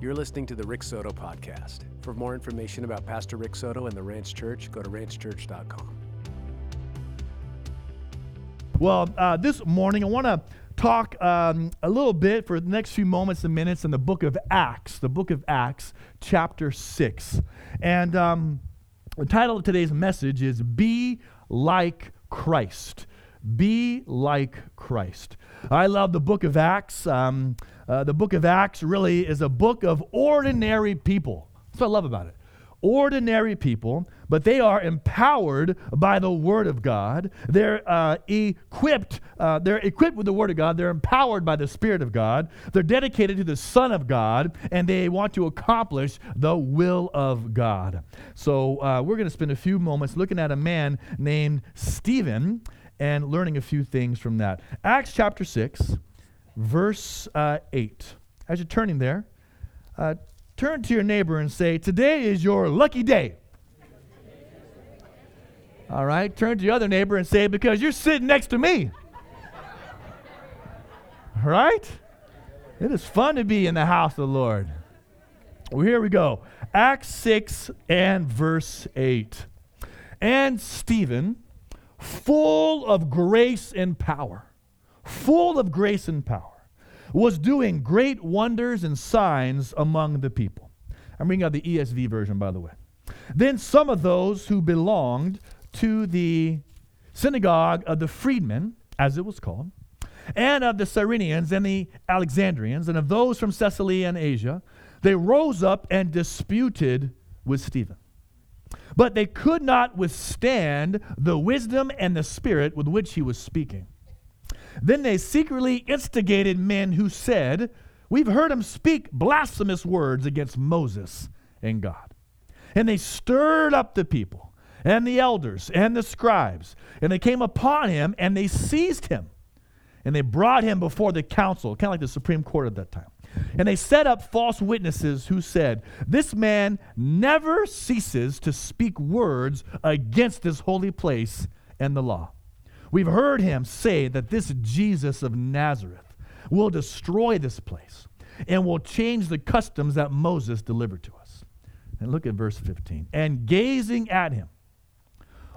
You're listening to the Rick Soto Podcast. For more information about Pastor Rick Soto and the Ranch Church, go to ranchchurch.com. Well, uh, this morning I want to talk um, a little bit for the next few moments and minutes in the book of Acts, the book of Acts, chapter 6. And um, the title of today's message is Be Like Christ. Be like Christ. I love the book of Acts. Um, uh, the book of Acts really is a book of ordinary people. That's what I love about it. Ordinary people, but they are empowered by the Word of God. They're uh, equipped. Uh, they're equipped with the Word of God. They're empowered by the Spirit of God. They're dedicated to the Son of God, and they want to accomplish the will of God. So uh, we're going to spend a few moments looking at a man named Stephen and learning a few things from that. Acts chapter 6, verse uh, 8. As you're turning there, uh, turn to your neighbor and say, Today is your lucky day. All right, turn to your other neighbor and say, Because you're sitting next to me. Right? It is fun to be in the house of the Lord. Well, here we go. Acts 6 and verse 8. And Stephen, full of grace and power, full of grace and power, was doing great wonders and signs among the people. I'm reading out the ESV version, by the way. Then some of those who belonged to the synagogue of the freedmen, as it was called, and of the Cyrenians and the Alexandrians, and of those from Caesarea and Asia, they rose up and disputed with Stephen. But they could not withstand the wisdom and the spirit with which he was speaking. Then they secretly instigated men who said, We've heard him speak blasphemous words against Moses and God. And they stirred up the people and the elders and the scribes, and they came upon him and they seized him. And they brought him before the council, kind of like the Supreme Court at that time. And they set up false witnesses who said, This man never ceases to speak words against this holy place and the law. We've heard him say that this Jesus of Nazareth will destroy this place and will change the customs that Moses delivered to us. And look at verse 15. And gazing at him,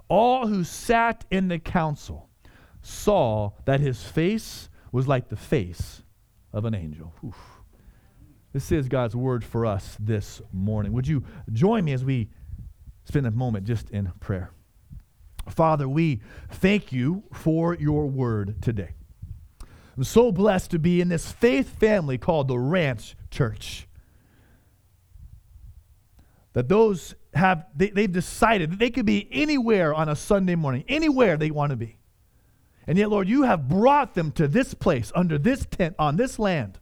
all who sat in the council saw that his face was like the face of an angel. Oof. This is God's word for us this morning. Would you join me as we spend a moment just in prayer? Father, we thank you for your word today. I'm so blessed to be in this faith family called the Ranch Church. That those have, they, they've decided that they could be anywhere on a Sunday morning, anywhere they want to be. And yet, Lord, you have brought them to this place, under this tent, on this land.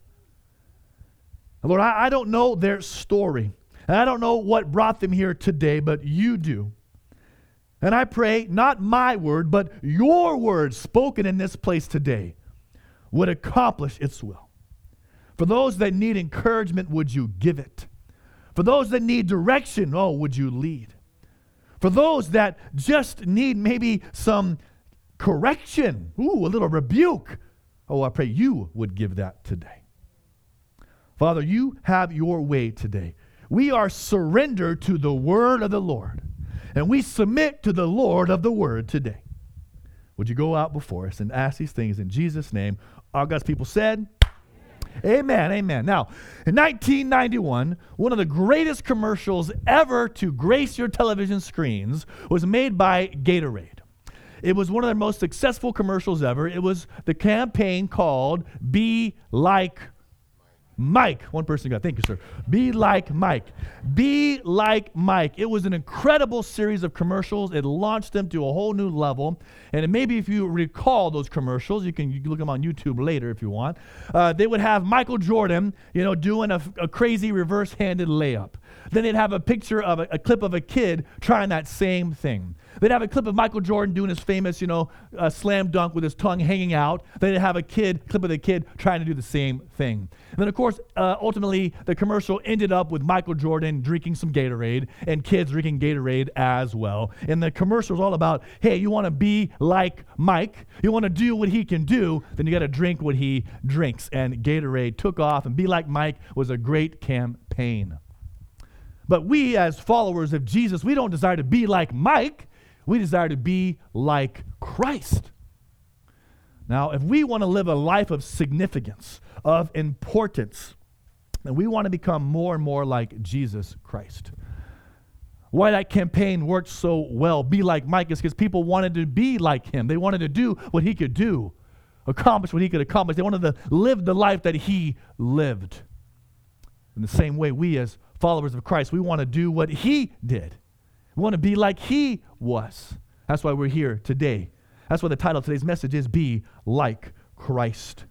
And Lord, I, I don't know their story. And I don't know what brought them here today, but you do. And I pray, not my word, but your word spoken in this place today would accomplish its will. For those that need encouragement, would you give it? For those that need direction, oh, would you lead? For those that just need maybe some correction, ooh, a little rebuke, oh, I pray you would give that today. Father, you have your way today. We are surrendered to the word of the Lord, and we submit to the Lord of the word today. Would you go out before us and ask these things in Jesus' name? All God's people said, Amen, amen. Now, in 1991, one of the greatest commercials ever to grace your television screens was made by Gatorade. It was one of their most successful commercials ever. It was the campaign called Be Like Mike. One person got, thank you, sir. Be like Mike. Be like Mike. It was an incredible series of commercials. It launched them to a whole new level. And maybe if you recall those commercials, you can, look them on YouTube later if you want. Uh, they would have Michael Jordan, you know, doing a, a crazy reverse handed layup. Then they'd have a picture of a, a, clip of a kid trying that same thing. They'd have a clip of Michael Jordan doing his famous, you know, uh, slam dunk with his tongue hanging out. They'd have a kid, clip of the kid trying to do the same thing. And then, of course, uh, ultimately, the commercial ended up with Michael Jordan drinking some Gatorade and kids drinking Gatorade as well. And the commercial was all about, hey, you want to be like Mike, you want to do what he can do, then you got to drink what he drinks. And Gatorade took off, and be like Mike was a great campaign. But we, as followers of Jesus, we don't desire to be like Mike. We desire to be like Christ. Now, if we want to live a life of significance, of importance, then we want to become more and more like Jesus Christ. Why that campaign worked so well, be like Mike, is because people wanted to be like him. They wanted to do what he could do, accomplish what he could accomplish. They wanted to live the life that he lived. In the same way, we as followers of Christ, we want to do what he did. We want to be like he was. That's why we're here today. That's why the title of today's message is Be Like Christ.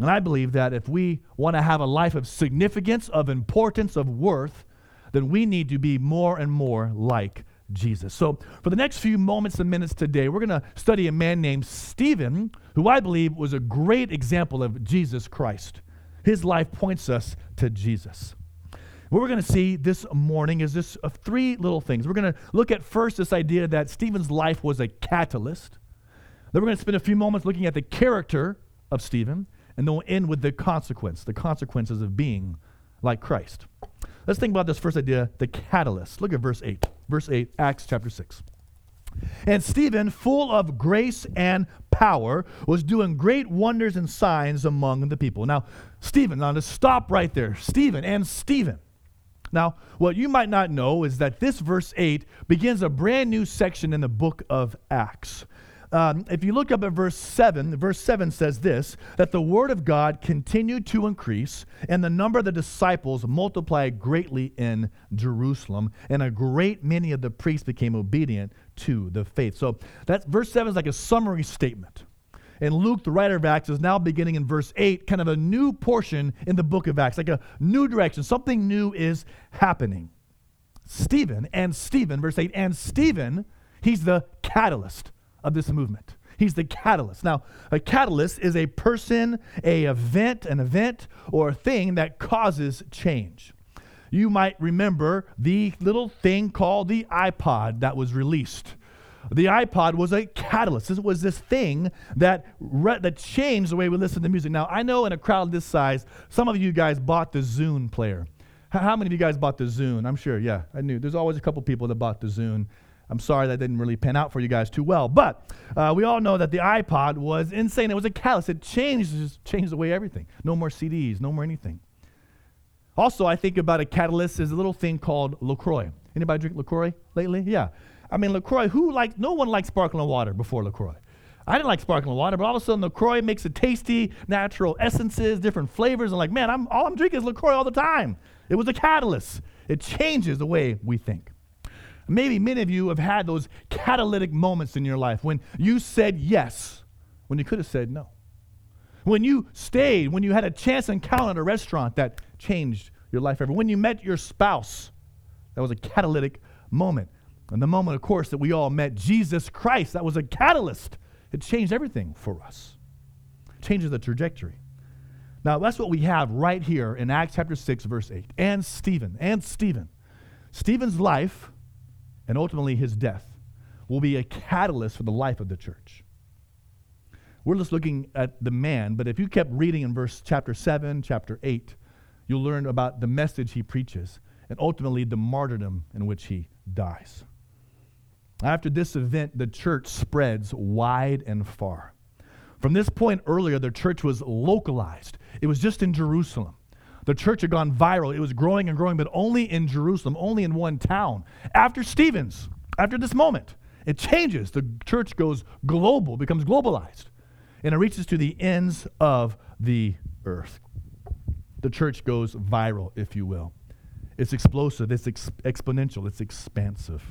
And I believe that if we want to have a life of significance, of importance, of worth, then we need to be more and more like Jesus. So, for the next few moments and minutes today, we're going to study a man named Stephen, who I believe was a great example of Jesus Christ. His life points us to Jesus. What we're going to see this morning is this of three little things. We're going to look at first this idea that Stephen's life was a catalyst. Then we're going to spend a few moments looking at the character of Stephen, and then we'll end with the consequence, the consequences of being like Christ. Let's think about this first idea, the catalyst. Look at verse 8. Verse 8, Acts chapter 6. And Stephen, full of grace and power, was doing great wonders and signs among the people. Now, Stephen, now to stop right there. Stephen and Stephen. Now, what you might not know is that this verse 8 begins a brand new section in the book of Acts. Um, if you look up at verse 7, verse 7 says this that the word of God continued to increase, and the number of the disciples multiplied greatly in Jerusalem, and a great many of the priests became obedient to the faith. So that verse 7 is like a summary statement. And Luke, the writer of Acts, is now beginning in verse 8, kind of a new portion in the book of Acts, like a new direction. Something new is happening. Stephen and Stephen, verse 8, and Stephen, he's the catalyst of this movement. He's the catalyst. Now, a catalyst is a person, a event, an event, or a thing that causes change. You might remember the little thing called the iPod that was released the iPod was a catalyst. This was this thing that, re- that changed the way we listen to music. Now, I know in a crowd this size, some of you guys bought the Zune player. How many of you guys bought the Zune? I'm sure, yeah, I knew. There's always a couple people that bought the Zune. I'm sorry that didn't really pan out for you guys too well. But uh, we all know that the iPod was insane. It was a catalyst. It changed, changed the way everything. No more CDs, no more anything. Also, I think about a catalyst is a little thing called LaCroix. Anybody drink LaCroix lately? Yeah. I mean, LaCroix, who likes, no one liked sparkling water before LaCroix. I didn't like sparkling water, but all of a sudden LaCroix makes it tasty, natural essences, different flavors. And like, man, I'm, all I'm drinking is LaCroix all the time. It was a catalyst. It changes the way we think. Maybe many of you have had those catalytic moments in your life when you said yes when you could have said no. When you stayed, when you had a chance encounter at a restaurant that changed your life forever. When you met your spouse, that was a catalytic moment. And the moment, of course, that we all met Jesus Christ, that was a catalyst. It changed everything for us, it changes the trajectory. Now, that's what we have right here in Acts chapter 6, verse 8. And Stephen, and Stephen. Stephen's life and ultimately his death will be a catalyst for the life of the church. We're just looking at the man, but if you kept reading in verse chapter 7, chapter 8, you'll learn about the message he preaches and ultimately the martyrdom in which he dies. After this event, the church spreads wide and far. From this point earlier, the church was localized, it was just in Jerusalem. The church had gone viral. It was growing and growing, but only in Jerusalem, only in one town. After Stephen's, after this moment, it changes. The church goes global, becomes globalized, and it reaches to the ends of the earth. The church goes viral, if you will. It's explosive, it's ex- exponential, it's expansive.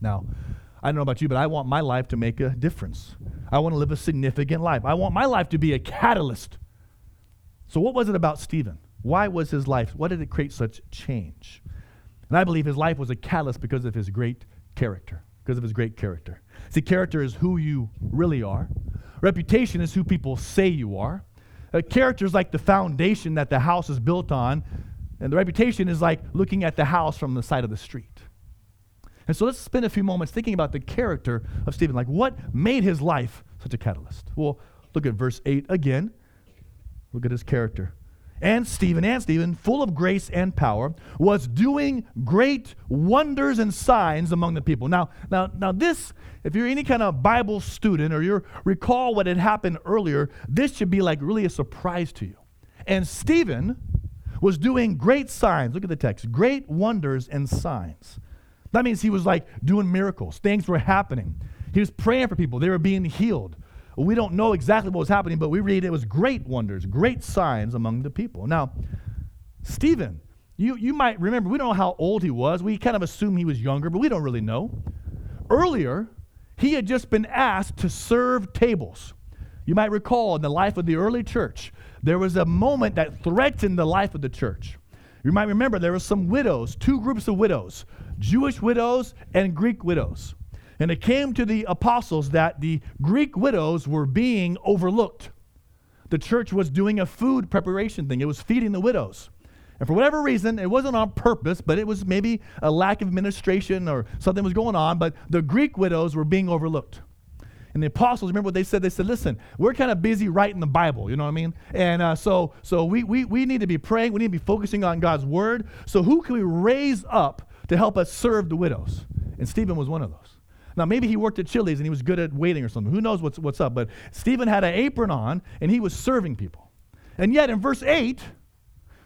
Now, I don't know about you, but I want my life to make a difference. I want to live a significant life. I want my life to be a catalyst. So, what was it about Stephen Why was his life, what did it create such change? And I believe his life was a catalyst because of his great character, because of his great character. See, character is who you really are. Reputation is who people say you are. Uh, character is like the foundation that the house is built on, and the reputation is like looking at the house from the side of the street. And so let's spend a few moments thinking about the character of Stephen. Like, what made his life such a catalyst? Well, look at verse 8 again. Look at his character and Stephen and Stephen, full of grace and power, was doing great wonders and signs among the people. Now, now, now this, if you're any kind of Bible student or you recall what had happened earlier, this should be like really a surprise to you. And Stephen was doing great signs. Look at the text. Great wonders and signs. That means he was like doing miracles. Things were happening. He was praying for people. They were being healed. We don't know exactly what was happening, but we read it was great wonders, great signs among the people. Now, Stephen, you, you might remember, we don't know how old he was. We kind of assume he was younger, but we don't really know. Earlier, he had just been asked to serve tables. You might recall in the life of the early church, there was a moment that threatened the life of the church. You might remember there were some widows, two groups of widows, Jewish widows and Greek widows. And it came to the apostles that the Greek widows were being overlooked. The church was doing a food preparation thing, it was feeding the widows. And for whatever reason, it wasn't on purpose, but it was maybe a lack of administration or something was going on, but the Greek widows were being overlooked. And the apostles, remember what they said? They said, listen, we're kind of busy writing the Bible, you know what I mean? And uh, so, so we, we, we need to be praying, we need to be focusing on God's word. So who can we raise up to help us serve the widows? And Stephen was one of those. Now, maybe he worked at Chili's and he was good at waiting or something. Who knows what's, what's up? But Stephen had an apron on and he was serving people. And yet, in verse 8,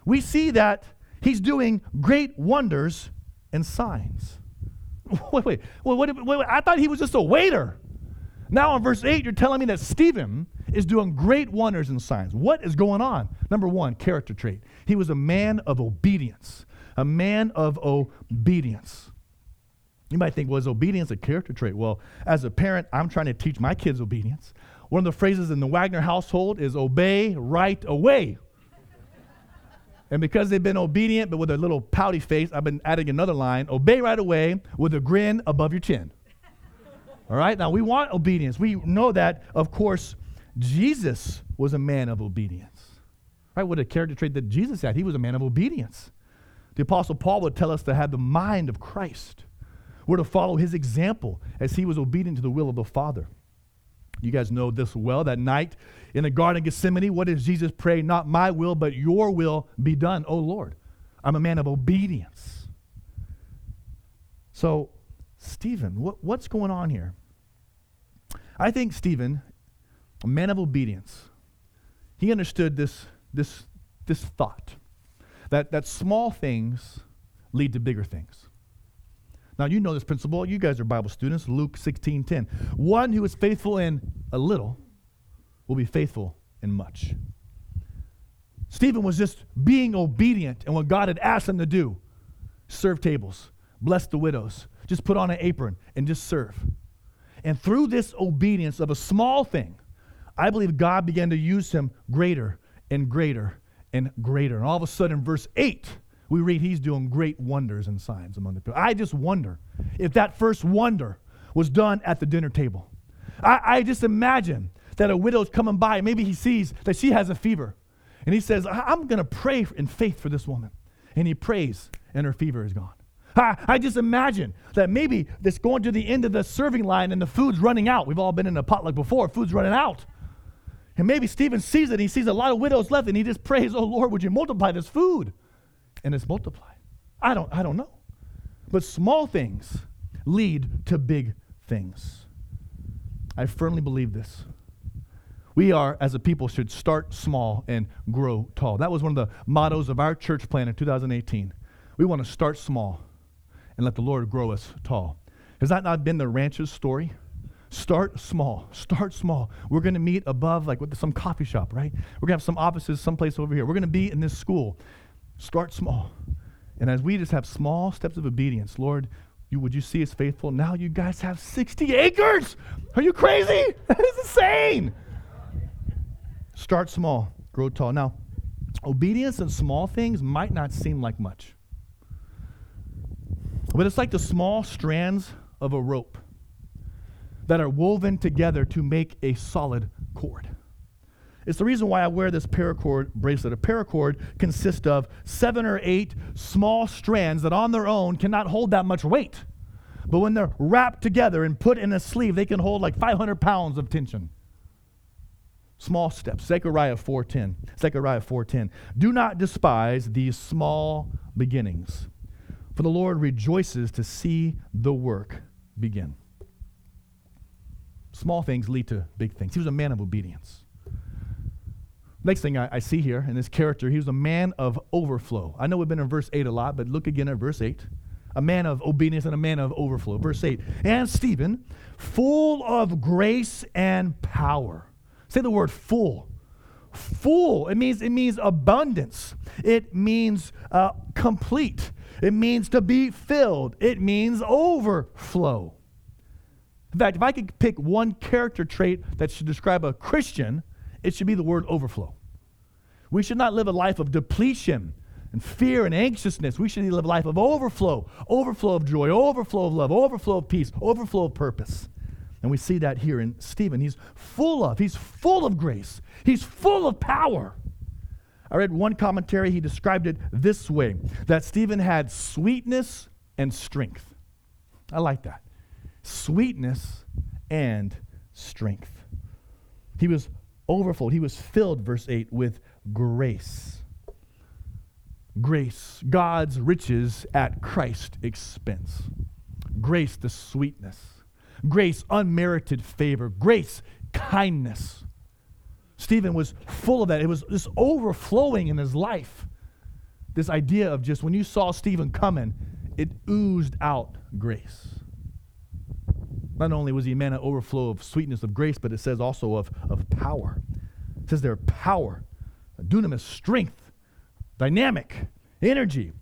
we see that he's doing great wonders and signs. Wait, wait, wait, wait, I thought he was just a waiter. Now, in verse 8, you're telling me that Stephen is doing great wonders and signs. What is going on? Number one, character trait. He was a man of obedience. A man of obedience. You might think, was obedience a character trait? Well, as a parent, I'm trying to teach my kids obedience. One of the phrases in the Wagner household is obey right away. and because they've been obedient, but with a little pouty face, I've been adding another line obey right away with a grin above your chin. All right? Now, we want obedience. We know that, of course, Jesus was a man of obedience. Right? What a character trait that Jesus had. He was a man of obedience. The Apostle Paul would tell us to have the mind of Christ. We're to follow his example as he was obedient to the will of the Father. You guys know this well. That night in the Garden of Gethsemane, what does Jesus pray? Not my will, but your will be done, O Lord. I'm a man of obedience. So, Stephen, what, what's going on here? I think Stephen, a man of obedience, he understood this, this, this thought that, that small things lead to bigger things. Now, you know this principle. You guys are Bible students. Luke 16 10. One who is faithful in a little will be faithful in much. Stephen was just being obedient in what God had asked him to do serve tables, bless the widows, just put on an apron and just serve. And through this obedience of a small thing, I believe God began to use him greater and greater and greater. And all of a sudden, verse 8 we read he's doing great wonders and signs among the people. I just wonder if that first wonder was done at the dinner table. I, I just imagine that a widow's coming by. Maybe he sees that she has a fever. And he says, I'm going to pray in faith for this woman. And he prays, and her fever is gone. I, I just imagine that maybe this going to the end of the serving line and the food's running out. We've all been in a potluck before, food's running out. And maybe Stephen sees it, he sees a lot of widows left, and he just prays, Oh Lord, would you multiply this food? And it's multiplied. I don't, I don't know. But small things lead to big things. I firmly believe this. We are, as a people, should start small and grow tall. That was one of the mottos of our church plan in 2018. We want to start small and let the Lord grow us tall. Has that not been the ranch's story? Start small. Start small. We're going to meet above, like with some coffee shop, right? We're going to have some offices someplace over here. We're going to be in this school. Start small. And as we just have small steps of obedience, Lord, you, would you see us faithful? Now you guys have 60 acres. Are you crazy? That is insane. Start small, grow tall. Now, Obedience in small things might not seem like much, but it's like the small strands of a rope that are woven together to make a solid cord. It's the reason why I wear this paracord bracelet. A paracord consists of seven or eight small strands that on their own cannot hold that much weight. But when they're wrapped together and put in a sleeve, they can hold like 500 pounds of tension. Small steps. Zechariah 4:10. Zechariah 4:10. Do not despise these small beginnings, for the Lord rejoices to see the work begin. Small things lead to big things. He was a man of obedience. Next thing I, I, see here in this character, he was a man of overflow. I know we've been in verse 8 a lot, but look again at verse 8. A man of obedience and a man of overflow. Verse 8. And Stephen, full of grace and power. Say the word full. Full. It means it means abundance. It means uh, complete. It means to be filled. It means overflow. In fact, if I could pick one character trait that should describe a Christian, it should be the word overflow. We should not live a life of depletion and fear and anxiousness. We should live a life of overflow, overflow of joy, overflow of love, overflow of peace, overflow of purpose. And we see that here in Stephen. He's full of, he's full of grace. He's full of power. I read one commentary, he described it this way that Stephen had sweetness and strength. I like that. Sweetness and strength. He was overflowed. He was filled, verse 8, with grace. Grace, God's riches at Christ's expense. Grace, the sweetness. Grace, unmerited favor. Grace, kindness. Stephen was full of that. It was this overflowing in his life. This idea of just when you saw Stephen coming, it oozed out grace. Not only was he a man of overflow of sweetness of grace, but it says also of, of power. It says there power, dunamis, strength, dynamic, energy.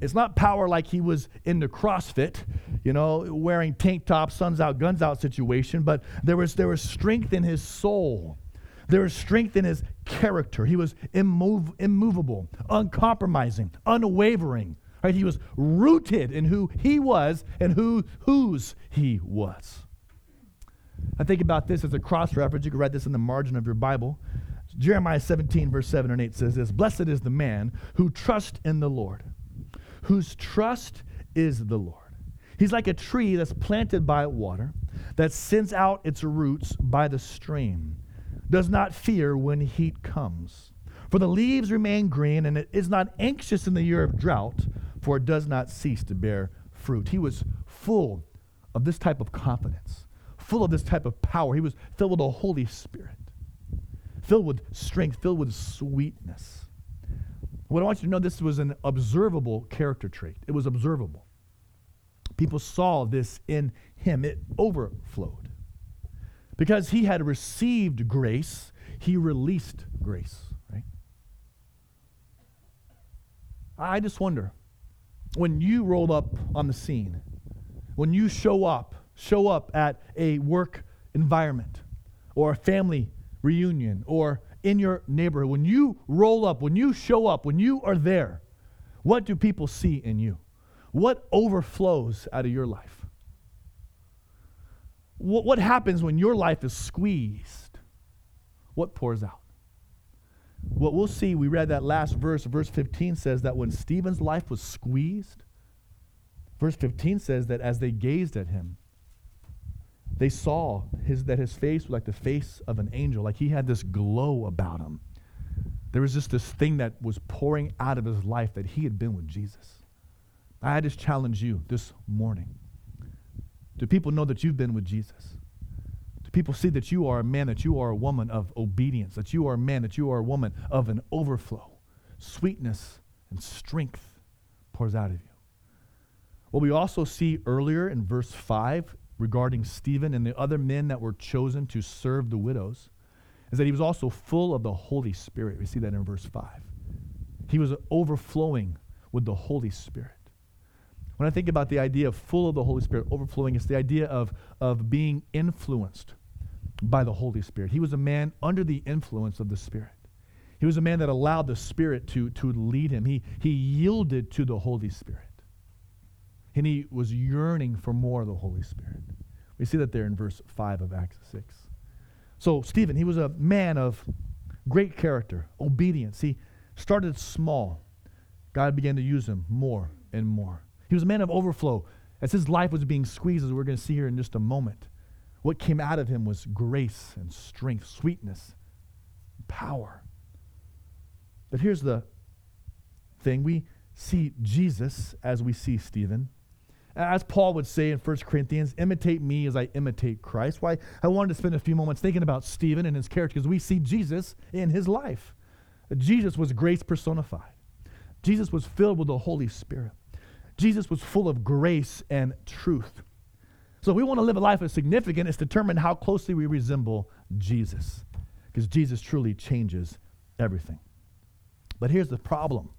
It's not power like he was in the CrossFit, you know, wearing tank tops, suns out, guns out situation, but there was, there was strength in his soul. There was strength in his character. He was immov- immovable, uncompromising, unwavering, Right? He was rooted in who he was and who whose he was. I think about this as a cross reference. You can write this in the margin of your Bible. Jeremiah 17, verse 7 and 8 says this Blessed is the man who trusts in the Lord, whose trust is the Lord. He's like a tree that's planted by water, that sends out its roots by the stream, does not fear when heat comes. For the leaves remain green, and it is not anxious in the year of drought, for it does not cease to bear fruit. He was full of this type of confidence, full of this type of power. He was filled with the Holy Spirit, filled with strength, filled with sweetness. What I want you to know this was an observable character trait. It was observable. People saw this in him. It overflowed. Because he had received grace, he released grace, right? I just wonder when you roll up on the scene, when you show up, show up at a work environment or a family reunion or in your neighborhood, when you roll up, when you show up, when you are there, what do people see in you? What overflows out of your life? What, what happens when your life is squeezed? What pours out? What we'll see, we read that last verse, verse 15 says that when Stephen's life was squeezed, verse 15 says that as they gazed at him, they saw his, that his face was like the face of an angel, like he had this glow about him. There was just this thing that was pouring out of his life that he had been with Jesus. I just challenge you this morning. Do people know that you've been with Jesus? People see that you are a man, that you are a woman of obedience, that you are a man, that you are a woman of an overflow. Sweetness and strength pours out of you. What we also see earlier in verse 5 regarding Stephen and the other men that were chosen to serve the widows is that he was also full of the Holy Spirit. We see that in verse 5. He was overflowing with the Holy Spirit. When I think about the idea of full of the Holy Spirit, overflowing, it's the idea of, of being influenced by the Holy Spirit. He was a man under the influence of the Spirit. He was a man that allowed the Spirit to, to lead him. He, he yielded to the Holy Spirit. And he was yearning for more of the Holy Spirit. We see that there in verse 5 of Acts 6. So, Stephen, he was a man of great character, obedience. He started small. God began to use him more and more. He was a man of overflow. As his life was being squeezed, as we're going to see here in just a moment, what came out of him was grace and strength, sweetness, power. But here's the thing we see Jesus as we see Stephen. As Paul would say in 1 Corinthians, imitate me as I imitate Christ. Why I wanted to spend a few moments thinking about Stephen and his character because we see Jesus in his life. Jesus was grace personified. Jesus was filled with the Holy Spirit. Jesus was full of grace and truth. So, if we want to live a life of significance, it's determine how closely we resemble Jesus, because Jesus truly changes everything. But here's the problem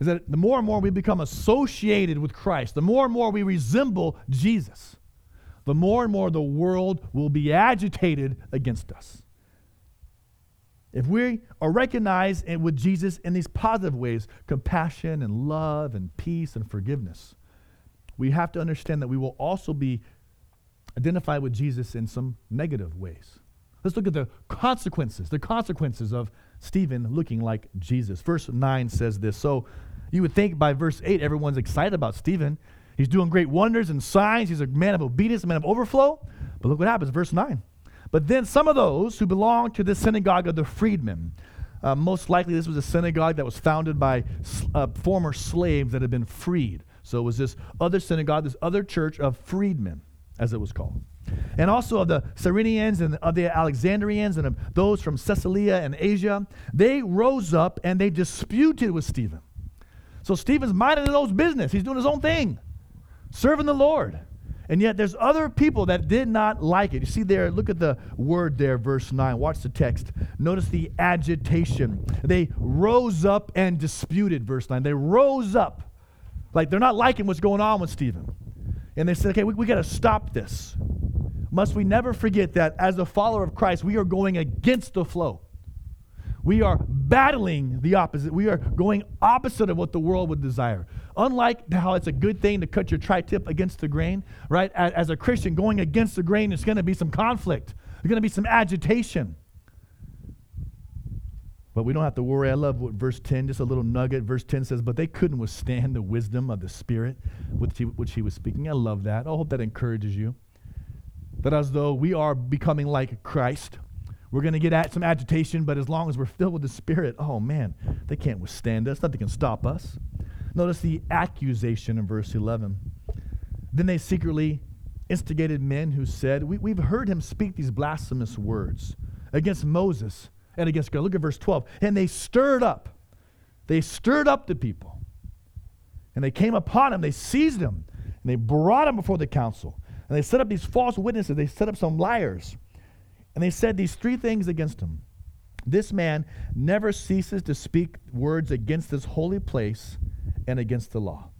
is that the more and more we become associated with Christ, the more and more we resemble Jesus, the more and more the world will be agitated against us. If we are recognized with Jesus in these positive ways, compassion and love and peace and forgiveness, we have to understand that we will also be identified with Jesus in some negative ways. Let's look at the consequences, the consequences of Stephen looking like Jesus. Verse 9 says this. So you would think by verse 8, everyone's excited about Stephen. He's doing great wonders and signs. He's a man of obedience, a man of overflow. But look what happens, verse 9. But then some of those who belonged to the synagogue of the freedmen, uh, most likely this was a synagogue that was founded by uh, former slaves that had been freed. So it was this other synagogue, this other church of freedmen, as it was called and also of the Cyrenians and of the Alexandrians and of those from Cilicia and Asia, they rose up and they disputed with Stephen. So Stephen's minding his own business. He's doing his own thing, serving the Lord. And yet there's other people that did not like it. You see there, look at the word there, verse 9. Watch the text. Notice the agitation. They rose up and disputed, verse 9. They rose up. Like they're not liking what's going on with Stephen. And they said, okay, we, we got to stop this must we never forget that as a follower of Christ, we are going against the flow. We are battling the opposite. We are going opposite of what the world would desire. Unlike how it's a good thing to cut your tri tip against the grain, right? As a Christian, going against the grain, is going to be some conflict, there's going to be some agitation. But we don't have to worry. I love what verse 10, just a little nugget. Verse 10 says, But they couldn't withstand the wisdom of the Spirit which he, which he was speaking. I love that. I hope that encourages you that as though we are becoming like Christ, we're going to get at some agitation, but as long as we're filled with the Spirit, oh man, they can't withstand us. Nothing can stop us. Notice the accusation in verse 11. Then they secretly instigated men who said, we, We've heard him speak these blasphemous words against Moses and against God. Look at verse 12. And they stirred up, they stirred up the people. And they came upon him, they seized him, and they brought him before the council. And they set up these false witnesses. They set up some liars. And they said these three things against him. This man never ceases to speak words against this holy place and against the law.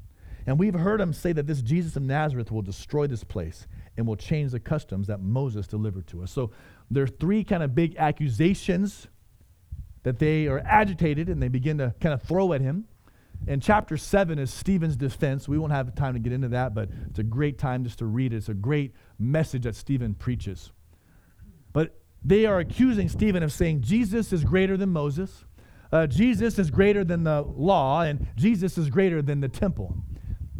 And we've heard him say that this Jesus of Nazareth will destroy this place and will change the customs that Moses delivered to us. So there are three kind of big accusations that they are agitated and they begin to kind of throw at him. And chapter 7 is Stephen's defense. We won't have time to get into that, but it's a great time just to read it. It's a great message that Stephen preaches. But they are accusing Stephen of saying Jesus is greater than Moses, uh, Jesus is greater than the law, and Jesus is greater than the temple.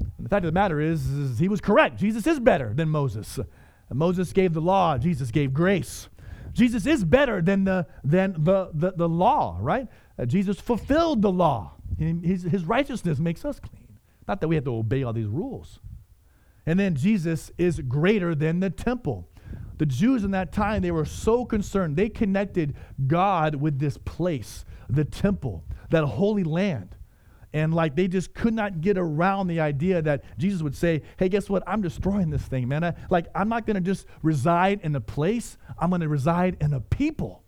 And the fact of the matter is, is he was correct. Jesus is better than Moses. Uh, Moses gave the law, Jesus gave grace. Jesus is better than the, than the, the, the law, right? Uh, Jesus fulfilled the law. His, his righteousness makes us clean. Not that we have to obey all these rules. And then Jesus is greater than the temple. The Jews in that time, they were so concerned. They connected God with this place, the temple, that holy land. And like they just could not get around the idea that Jesus would say, Hey, guess what? I'm destroying this thing, man. I, like, I'm not going to just reside in a place, I'm going to reside in a people.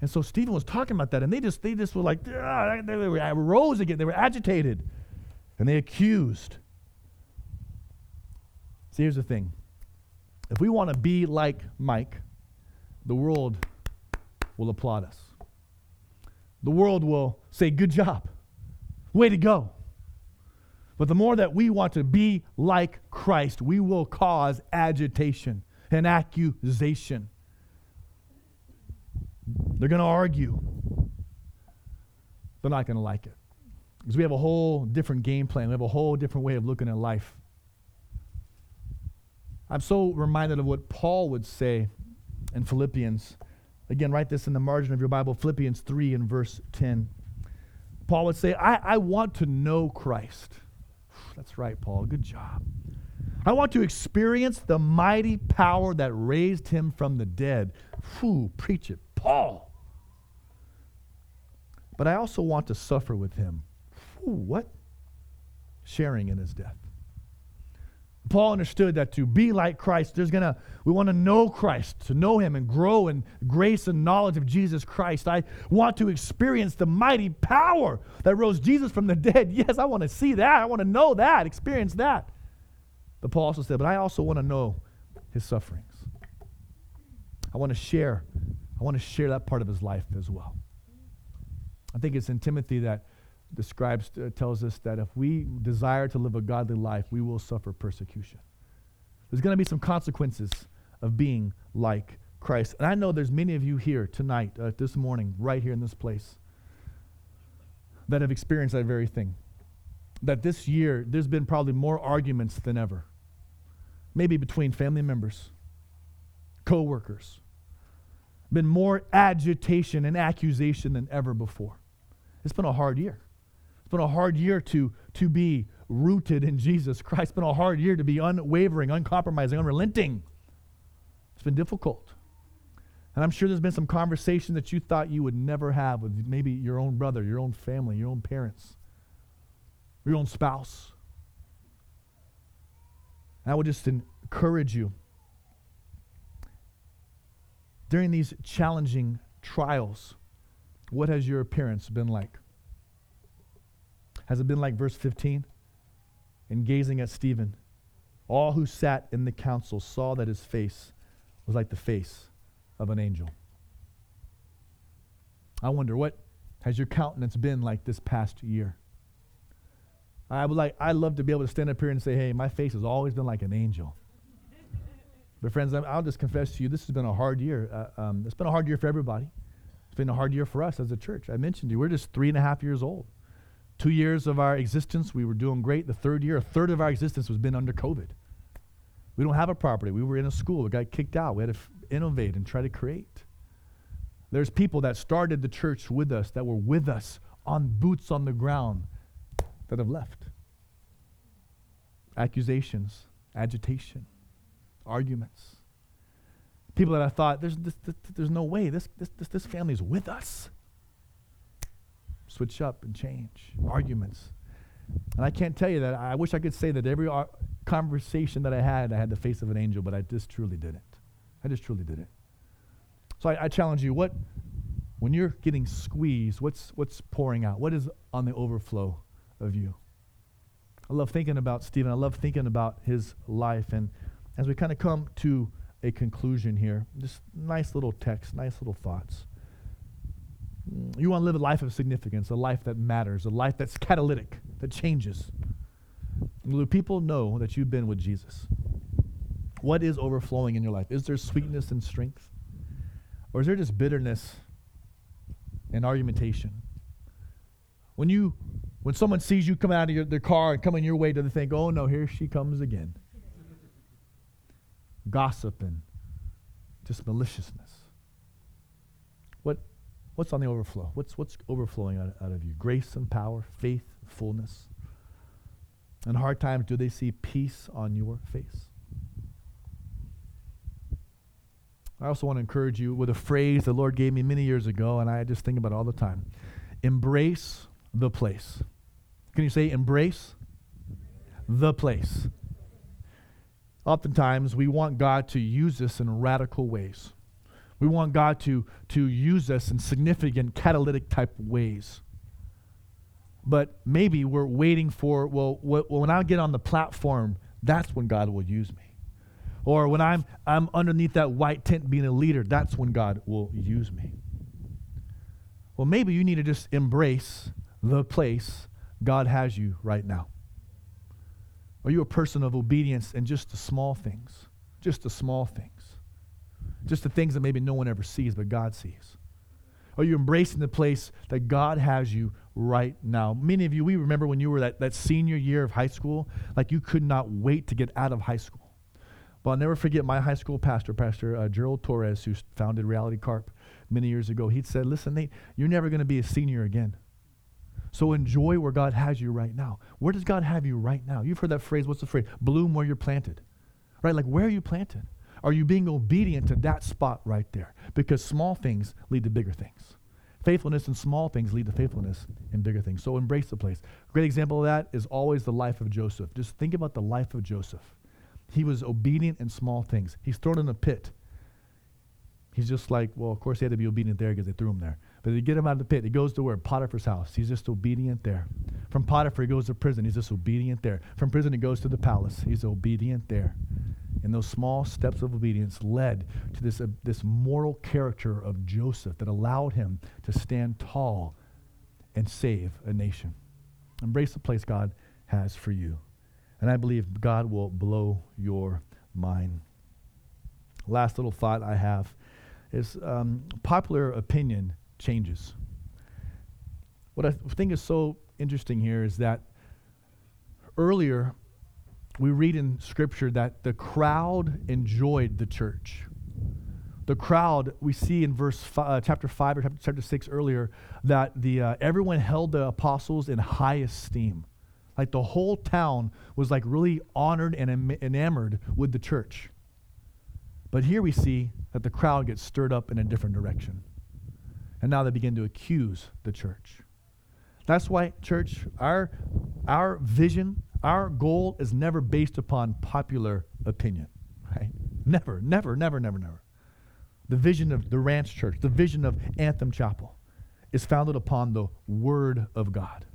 And so Stephen was talking about that, and they just they just were like, ah, they were rose again. They were agitated, and they accused. See, here's the thing: if we want to be like Mike, the world will applaud us. the world will say, Good job. Way to go. But the more that we want to be like Christ, we will cause agitation and accusation. They're going to argue. They're not going to like it. Because we have a whole different game plan. We have a whole different way of looking at life. I'm so reminded of what Paul would say in Philippians. Again, write this in the margin of your Bible, Philippians 3 and verse 10. Paul would say, I, I want to know Christ. That's right, Paul. Good job. I want to experience the mighty power that raised him from the dead. Whew, preach it, Paul. But I also want to suffer with him. Whew, what? Sharing in his death. Paul understood that to be like Christ, there's gonna we want to know Christ, to know him and grow in grace and knowledge of Jesus Christ. I want to experience the mighty power that rose Jesus from the dead. Yes, I want to see that. I want to know that, experience that. But Paul also said, but I also want to know his sufferings. I want to share, I want to share that part of his life as well. I think it's in Timothy that describes, uh, tells us that if we desire to live a godly life, we will suffer persecution. There's going to be some consequences of being like Christ. And I know there's many of you here tonight, uh, this morning, right here in this place, that have experienced that very thing. That this year, there's been probably more arguments than ever. Maybe between family members, co workers. Been more agitation and accusation than ever before. It's been a hard year been a hard year to, to be rooted in Jesus Christ. It's been a hard year to be unwavering, uncompromising, unrelenting. It's been difficult. And I'm sure there's been some conversation that you thought you would never have with maybe your own brother, your own family, your own parents, your own spouse. And I would just encourage you during these challenging trials, what has your appearance been like? Has it been like verse 15? In gazing at Stephen, all who sat in the council saw that his face was like the face of an angel. I wonder, what has your countenance been like this past year? I would like, I love to be able to stand up here and say, hey, my face has always been like an angel. but friends, I'll just confess to you, this has been a hard year. Uh, um, it's been a hard year for everybody. It's been a hard year for us as a church. I mentioned to you, we're just three and a half years old. Two years of our existence, we were doing great. The third year, a third of our existence was been under COVID. We don't have a property. We were in a school. We got kicked out. We had to f- innovate and try to create. There's people that started the church with us, that were with us on boots on the ground, that have left. Accusations, agitation, arguments. People that I thought, there's, this, this, there's no way, this, this, this, this family is with us switch up and change, arguments. And I can't tell you that. I wish I could say that every ar- conversation that I had, I had the face of an angel, but I just truly didn't. I just truly didn't. So I, I challenge you, what, when you're getting squeezed, what's, what's pouring out? What is on the overflow of you? I love thinking about Stephen. I love thinking about his life. And as we kind of come to a conclusion here, just nice little text, nice little thoughts. You want to live a life of significance, a life that matters, a life that's catalytic, that changes. Do people know that you've been with Jesus? What is overflowing in your life? Is there sweetness and strength? Or is there just bitterness and argumentation? When you when someone sees you come out of your, their car and coming your way, do they think, oh no, here she comes again? Gossip and just maliciousness. What What's on the overflow? What's, what's overflowing out, out of you? Grace and power, faith, fullness. In hard times, do they see peace on your face? I also want to encourage you with a phrase the Lord gave me many years ago, and I just think about it all the time. Embrace the place. Can you say embrace the place? Oftentimes, we want God to use us in radical ways. We want God to, to use us in significant catalytic type ways. But maybe we're waiting for, well, wh- when I get on the platform, that's when God will use me. Or when I'm, I'm underneath that white tent being a leader, that's when God will use me. Well, maybe you need to just embrace the place God has you right now. Are you a person of obedience in just the small things? Just the small things. Just the things that maybe no one ever sees, but God sees. Are you embracing the place that God has you right now? Many of you, we remember when you were that, that senior year of high school, like you could not wait to get out of high school. But I'll never forget my high school pastor, Pastor uh, Gerald Torres, who founded Reality Carp many years ago. He'd said, Listen, Nate, you're never going to be a senior again. So enjoy where God has you right now. Where does God have you right now? You've heard that phrase. What's the phrase? Bloom where you're planted. Right? Like, where are you planted? Are you being obedient to that spot right there? Because small things lead to bigger things. Faithfulness in small things lead to faithfulness in bigger things. So embrace the place. A great example of that is always the life of Joseph. Just think about the life of Joseph. He was obedient in small things. He's thrown in a pit. He's just like, well, of course he had to be obedient there because they threw him there. But they get him out of the pit. He goes to where? Potiphar's house. He's just obedient there. From Potiphar, he goes to prison. He's just obedient there. From prison, he goes to the palace. He's obedient there. And those small steps of obedience led to this, uh, this moral character of Joseph that allowed him to stand tall and save a nation. Embrace the place God has for you. And I believe God will blow your mind. Last little thought I have is um, popular opinion changes. What I think is so interesting here is that earlier we read in Scripture that the crowd enjoyed the church. The crowd, we see in verse five, uh, chapter 5 or chapter 6 earlier, that the, uh, everyone held the apostles in high esteem. Like the whole town was like really honored and enamored with the church. But here we see that the crowd gets stirred up in a different direction. And now they begin to accuse the church. That's why, church, our, our vision, our goal is never based upon popular opinion, right? Never, never, never, never, never. The vision of the Ranch Church, the vision of Anthem Chapel, is founded upon the Word of God.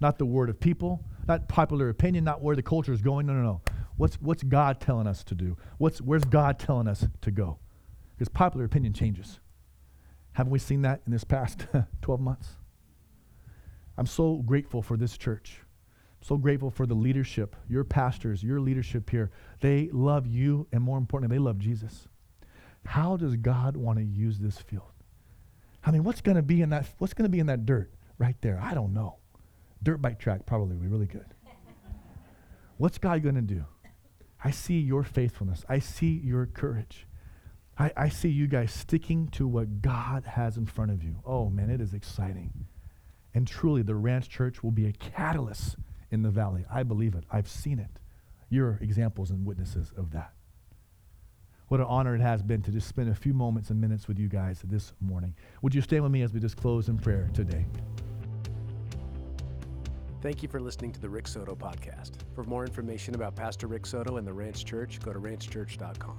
Not the word of people, not popular opinion, not where the culture is going. No, no, no. What's, what's God telling us to do? What's, where's God telling us to go? Because popular opinion changes. Haven't we seen that in this past 12 months? I'm so grateful for this church. So grateful for the leadership, your pastors, your leadership here. They love you, and more importantly, they love Jesus. How does God want to use this field? I mean, what's going to be in that? What's going to be in that dirt right there? I don't know. Dirt bike track probably would be really good. what's God going to do? I see your faithfulness. I see your courage. I, I see you guys sticking to what God has in front of you. Oh, man, it is exciting. And truly, the Ranch Church will be a catalyst in the valley. I believe it. I've seen it. You're examples and witnesses of that. What an honor it has been to just spend a few moments and minutes with you guys this morning. Would you stand with me as we just close in prayer today? Thank you for listening to the Rick Soto podcast. For more information about Pastor Rick Soto and the Ranch Church, go to ranchchurch.com.